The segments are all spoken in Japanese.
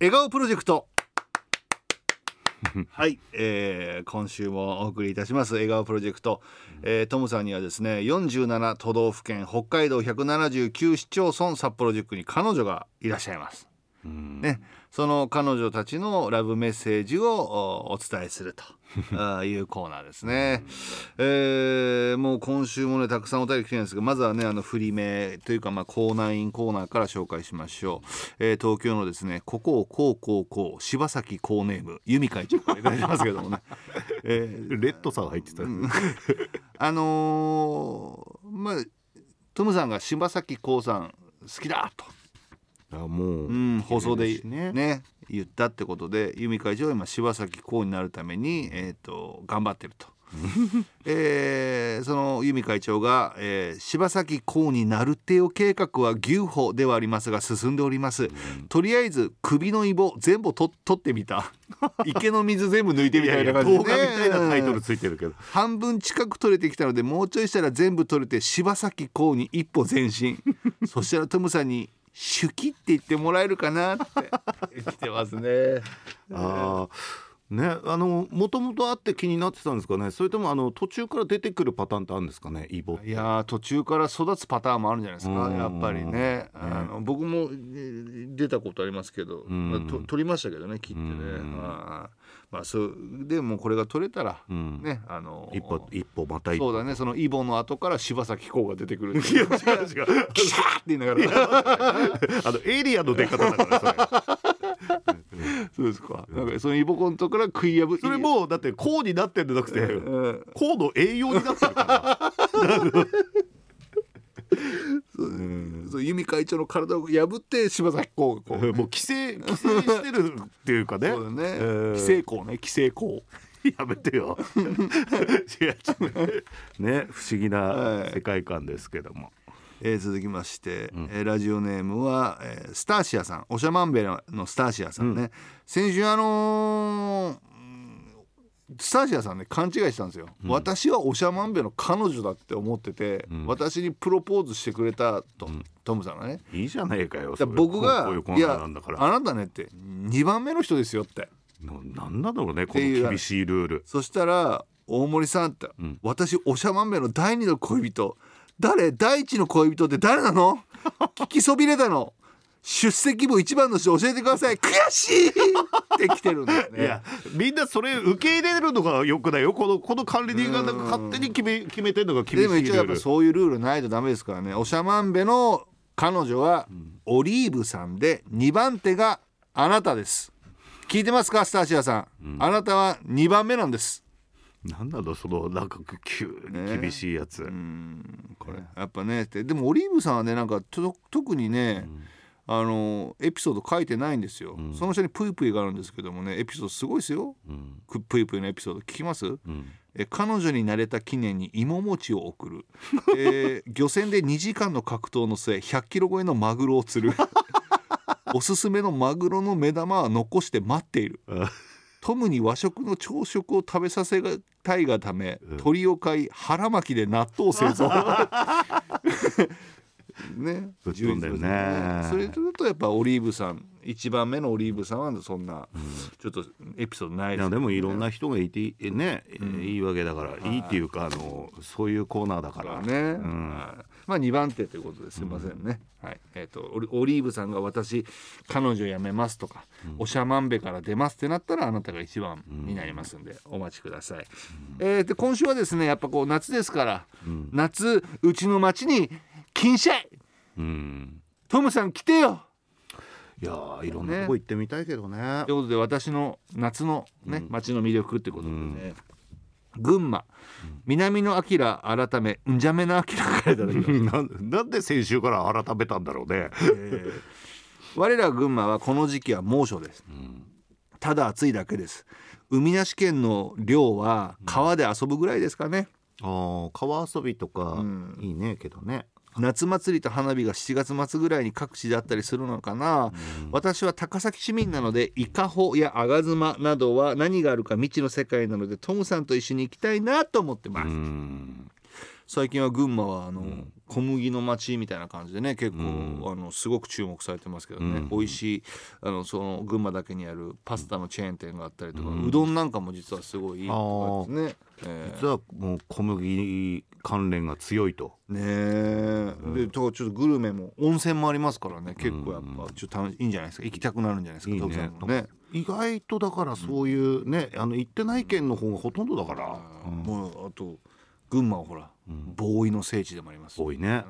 笑顔プロジェクト。はい、えー今週もお送りいたします。笑顔プロジェクト、えートムさんにはですね47都道府県北海道179市町村札幌塾に彼女がいらっしゃいますね、その彼女たちのラブメッセージをおお伝えすると。いうコーナーですね、えーもう今週もねたくさんお便り来てるんですがまずはねあの振り目というかまあコーナーインコーナーから紹介しましょう、えー東京のですねここをこうこうこう柴崎コーネーム由美会長からいただいてますけどもね、えーレッドさん入ってた、あのーまあトムさんが柴咲コウさん好きだとあもう、うん、放送でね。ね言ったってことで由美会長は今柴咲コウになるために、えー、と頑張ってると。えーその由美会長が、えー柴咲コウになるってよ計画は牛歩ではありますが進んでおります、とりあえず首のイボ全部と取ってみた。池の水全部抜いてみたいな。感じで、動画みたいなタイトルうんついてるけど、半分近く取れてきたのでもうちょいしたら全部取れて柴咲コウに一歩前進。そしたらトムさんに「手記」って言ってもらえるかなって。来てますね。ああねあのもともとあって気になってたんですかね。それともあの途中から出てくるパターンってあるんですかね？イボいやー途中から育つパターンもあるんじゃないですかうん。やっぱりね。あの僕もえー出たことありますけど、ん。まあと取りましたけどね切ってね、まあそうでもうこれが取れたら、うん。ねあの一歩一歩また一歩。そうだねそのイボの後から柴咲コウが出てくるいや違う違う。キシャーって言いながら。あのエイリアンの出方だからそれ。そうですか。なんかそのイボコンとから食い破り。それもうだってこうになってんじゃなくてうん。こうの栄養になってるから そう由美会長の体を破って柴咲コウがこうもう規制規制してるっていうかね。そうだね、えー規制校ね規制校。やめてよ。ね不思議はない。世界観ですけども、えー続きまして、えーラジオネームは、えースターシアさん。おしゃまんべのスターシアさんね、先週あのーうんスターシアさんね勘違いしたんですよ、私はおしゃまんべの彼女だって思ってて、私にプロポーズしてくれたと、トムさんがね。いいじゃねえかよ僕がいやあなたねって2番目の人ですよって。ななんなんだろうねこていうの厳しいルール。そしたら大森さんって、ん。私おしゃまんべの第二の恋人。誰？第一の恋人って誰なの？聞きそびれたの出席部一番の人教えてください。悔しい。って来てるんですね。いやみんなそれ受け入れるのがよくないよ。このこの管理人がなんか勝手に決め決めてんのが厳しいでも一応やっぱそういうルールないとダメですからね。おしゃまんべの彼女はオリーブさんで2番手があなたです。聞いてますかスターシアさん、あなたは2番目なんです。なんなのそのなんか急に厳しいやつ、これやっぱねでもオリーブさんはねなんかと特にね、あのエピソード書いてないんですよ、その下にプイプイがあるんですけどもねエピソードすごいですよ、くプイプイのエピソード聞きます、え彼女になれた記念に芋餅を送る、えー漁船で2時間の格闘の末100キロ超えのマグロを釣る。おすすめのマグロの目玉は残して待っている。トムに和食の朝食を食べさせたいがため、鳥を飼い腹巻きで納豆を製造 ね。ぶっ飛んでるね。それとるとやっぱオリーブさん一番目のオリーブさんはそんな、ちょっとエピソードないですいやでもいろんな人がいていいね、いいわけだからいいっていうかあのそういうコーナーだから。ね、はい。まあ2番手ということですいませんね、はい。えっ、とオリオリーブさんが私彼女辞めますとか、おしゃまんべから出ますってなったらあなたが一番になりますんで、お待ちください、えーで今週はですねやっぱこう夏ですから、夏うちの町に金シャイうん。トムさん来てよ。いやーいろんなとこ行ってみたいけどね。ということで私の夏のね、町の魅力ってことでね、群馬、南の明改めんじゃめの明からいただきま なんなんで先週から改めたんだろうね。我ら群馬はこの時期は猛暑です、ただ暑いだけです。海なし県の漁は川で遊ぶぐらいですかね、あー川遊びとかん。いいねけどね夏祭りと花火が7月末ぐらいに各地であったりするのかな、私は高崎市民なので伊香保や吾妻などは何があるか未知の世界なのでトムさんと一緒に行きたいなと思ってます、うん。最近は群馬はあの、ん小麦の町みたいな感じでね結構、うん。あのすごく注目されてますけどね、うん。美味しいあのその群馬だけにあるパスタのチェーン店があったりとか、ううんどんなんかも実はすごいいいとかですね。え実はもう小麦関連が強いと。ーねえ、でとちょっとグルメも温泉もありますからね。結構やっぱちょっと楽しいいんじゃないですか。行きたくなるんじゃないですか。いいね。ね。意外とだからそういうね、あの行ってない県の方がほとんどだから、うん。もうあと群馬はほら、ボーイの聖地でもあります。多いね。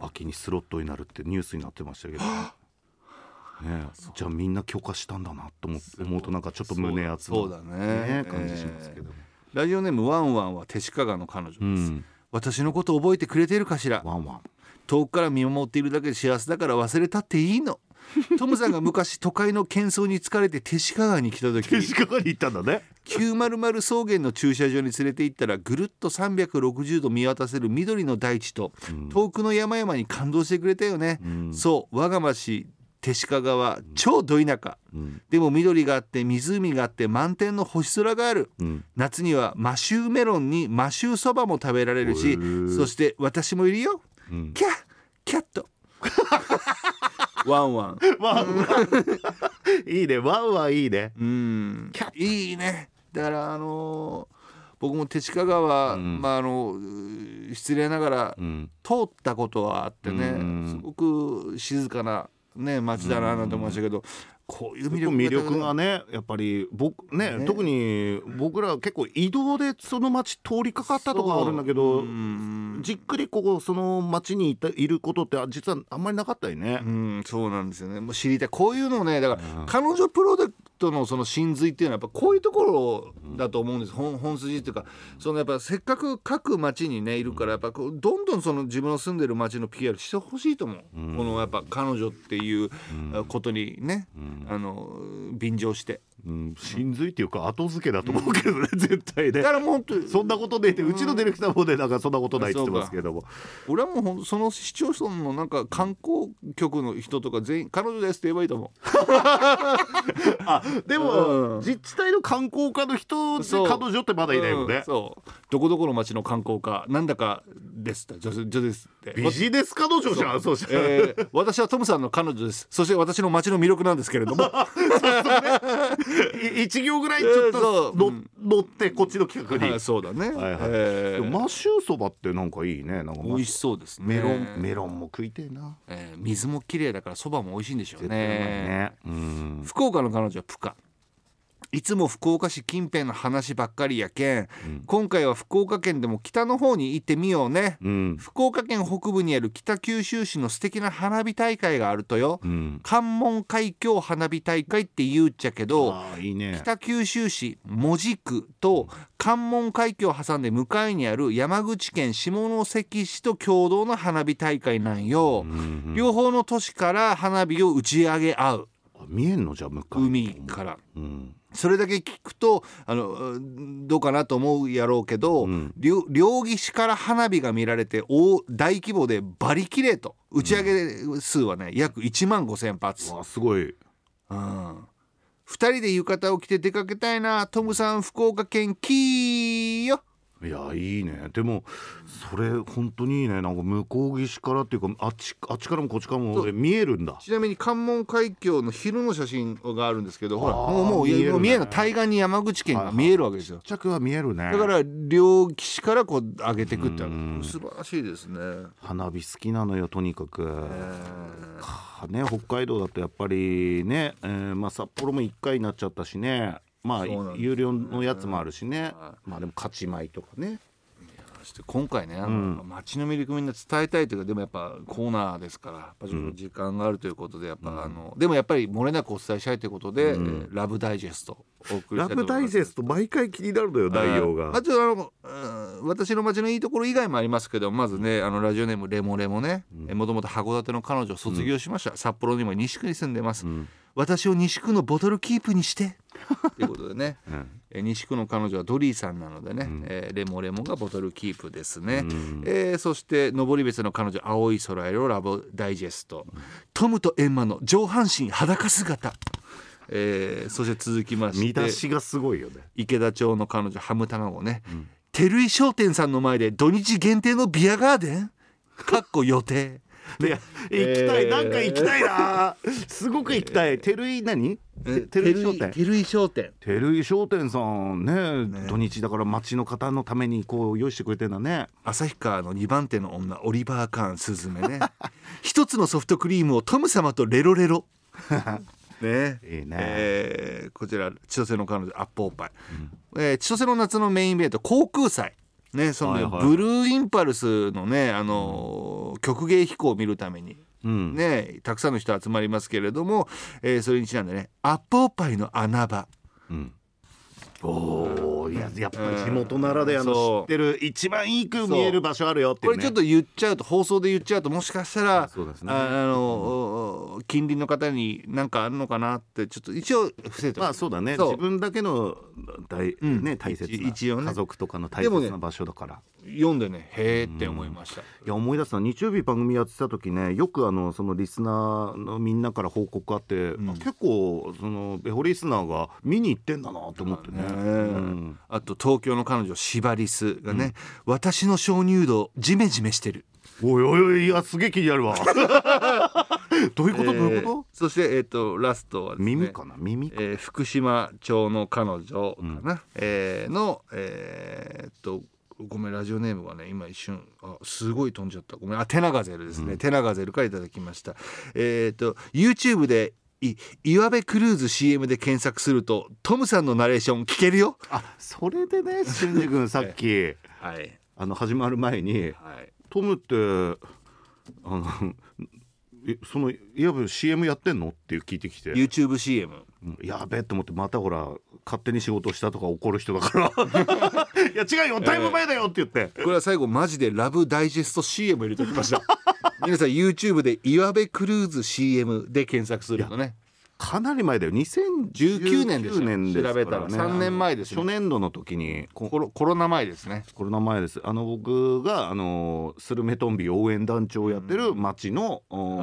うん。秋にスロットになるってニュースになってましたけど。ねじゃあみんな許可したんだなと思思うとなんかちょっと胸熱なそうだね。感じしますけど、ラジオネームワンワンは手鹿川の彼女です、うん。私のこと覚えてくれてるかしら？ワンワン。遠くから見守っているだけで幸せだから忘れたっていいの。トムさんが昔都会の喧騒に疲れて手鹿川に来た時。手鹿川に行ったんだね900草原の駐車場に連れて行ったらぐるっと360度見渡せる緑の大地と、遠くの山々に感動してくれたよね、ん。そう我が町弟子屈は超ど田舎、ん。でも緑があって湖があって満天の星空がある、うん。夏にはマシューメロンにマシューそばも食べられるしそして私もいるよ、うん。キャキャットワンワン。ワンワン。いいね。ワンワンいいね。うん。いいねだからあのー僕も手鹿川、うん。まああの失礼ながらうん。通ったことはあってね、うん。すごく静かなね街だななんて思いましたけど、こういう魅力魅力がねやっぱり僕ねね。特に僕らは結構移動でその街通りかかったとかあるんだけどじっくりここその街にいたいることってあ実はあんまりなかったよねう。ん、そうなんですよね。もう知りたい。こういうのをね、だから、うん彼女プロジェクトのその真髄っていうのは、やっぱこういうところだと思うんです。本本筋っていうか、そのやっぱせっかく各町にねいるから、やっぱどんどんその自分の住んでる町の PR してほしいと思う。うんこのやっぱ彼女っていうことにね、うんあの便乗して。うん、真髄っていうか後付けだと思うけどね、絶対ね。だからもうそんなことでってうちのディレクターもねなんかそんなことないって言ってますけども。俺はもうその市町村のなんか観光局の人とか全員彼女ですって言えばいいと思う。あでも、うん。自治体の観光課の人で彼女ってまだいないようんね、そうどこどこの町の観光課なんだかですって女女ですって。ビジネス彼女じゃんそう。したら、えー私はトムさんの彼女です。そして私の町の魅力なんですけれども。い一行ぐらいちょっそとの、うう。ん乗ってこっちの企画に、はいそうだね、はいはい。えー。マッシューそばってなんかいいね。なんか美味しそうですね。メロンメロンも食いてえな。えー水も綺麗だからそばも美味しいんでしょうね。ね。うん。福岡の彼女はプカいつも福岡市近辺の話ばっかりやけん、今回は福岡県でも北の方に行ってみようね、うん。福岡県北部にある北九州市の素敵な花火大会があるとよ、うん。関門海峡花火大会って言うっちゃけどね。北九州市門司区と関門海峡を挟んで向かいにある山口県下関市と共同の花火大会なんよ、うん両方の都市から花火を打ち上げ合う。あ見えんの？じゃあ向かい海から。うんそれだけ聞くとあのうんどうかなと思うやろうけど、うん。両両岸から花火が見られて大大規模でバリ綺麗と打ち上げ数はね、約1万5,000発。わすごい。うん、2人で浴衣を着て出かけたいな。トムさん福岡県キーよいやいいね。でもそれ本当にいいね。なんか向こう岸からっていうかあっちあっちからもこっちからも見えるんだ。ちなみに関門海峡の昼の写真があるんですけどほら。もうもう見えるね。見えるの対岸に山口県が見えるわけですよ。着は見えるね。だから両岸からこう上げていくってうん。素晴らしいですね。花火好きなのよとにかく、ね北海道だとやっぱりね、えーまあ、札幌も1回になっちゃったしねまあ有料のやつもあるしね。はまあでも勝ち米とかね。して今回ねうん。街の魅力みんな伝えたいというかでもやっぱコーナーですからやっぱちょっと時間があるということでやっぱ、あのでもやっぱり漏れなくお伝えしたいということで、うん。えーラブダイジェストラ。ブダイジェスト毎回気になるのよ内容が。はいあとあの、うん私の街のいいところ以外もありますけどまずねあのラジオネームレモレモね。もともと函館の彼女を卒業しました、札幌にも西区に住んでます、ん。私を西区のボトルキープにして。ということでね。うん。えー西区の彼女はドリーさんなのでね、えーレモレモがボトルキープですね、うん。えーそして登別の彼女青い空色ラブダイジェスト、トムとエンマの上半身裸姿、えーそして続きまして見出しがすごいよね。池田町の彼女ハム卵ね、照井商店さんの前で土日限定のビアガーデン？かっこ予定。いや行きたい、なんか行きたいな。すごく行きたい。照井何？て照井商店？照井商店。照井商店さんね土日だから町の方のためにこう用意してくれてんだね。旭川の2番手の女オリバー・カーンスズメね。一つのソフトクリームをトム様とレロレロ ね。いいね。えーこちら千歳の彼女アップオーパイ、えー千歳の夏のメインイベント航空祭。ねそのね、はいはいブルーインパルスのねあのー曲芸飛行を見るためにうん。ねたくさんの人集まりますけれども、えーそれにちなんでねアップオーパイの穴場。うんおおいややっぱり地元ならではの知ってる一番いいく見える場所あるよってね、これちょっと言っちゃうと放送で言っちゃうともしかしたらね。ああの、お近隣の方に何かあるのかなってちょっと一応伏せてまあそうだね。自分だけの大、うん。ね大切な一応ね。家族とかの大切な場所だから、読んでねへーって思いました。いや思い出した日曜日番組やってた時ねよくあのそのリスナーのみんなから報告あって、結構そのベホリスナーが見に行ってんだなと思ってね。あと東京の彼女シバリスがね、私の鍾乳洞ジメジメしてる。おいおいおいいやすげえ気になるわ。どういうこと、どういうこえーそしてえっ、とラストはとですね耳かな？耳か。えー福島町の彼女かな、えーのえーっとごめんラジオネームがね今一瞬あすごい飛んじゃった。ごめんあテナガゼルですね、テナガゼルからいただきました。えーっと YouTube でい岩部クルーズ CM で検索するとトムさんのナレーション聞けるよ。あそれでね俊二君 さっき。はい。あの始まる前にはい。トムってあのえそのいわば CM やってんの？って聞いてきて。YouTubeCM うんやべえと思ってまたほら勝手に仕事したとか怒る人だからいや違うよタイム前だよって言って、これは最後マジでラブダイジェスト CM 入れておきました皆さん YouTube で岩部クルーズ CM で検索するとね。かなり前だよ。19 2019年ですよ。年ですね、調べたら3年前ですね初年度の時に。こコロコロナ前ですね。コロナ前です。あの僕があのスルメトンビ応援団長をやってる町の、お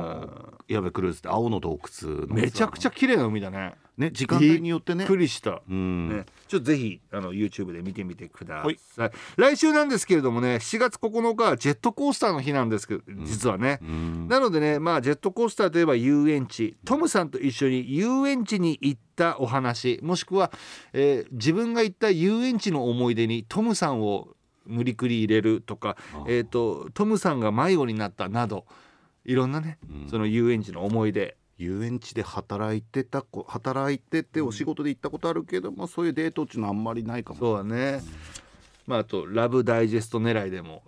矢部クルーズって青の洞窟の。めちゃくちゃ綺麗な海だねね時間帯によってね。びっくりした、うん、ね、ちょっとぜひあの YouTube で見てみてくだはい。さい。来週なんですけれどもね7月9日はジェットコースターの日なんですけど実はね、うん。なのでねまあジェットコースターといえば遊園地。トムさんと一緒に遊園地に行ったお話。もしくは、えー自分が行った遊園地の思い出にトムさんを無理くり入れるとか、えー、とトムさんが迷子になったなどいろんなね、その遊園地の思い出遊園地で働いてた子働いててお仕事で行ったことあるけども、そういうデートっていうのはあんまりないかも。そうだね、まああとラブダイジェスト狙いでも。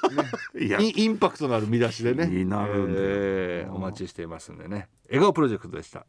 いや。インパクトのある見出しでね。になるんだよ。えーお待ちしていますんでね。笑顔プロジェクトでした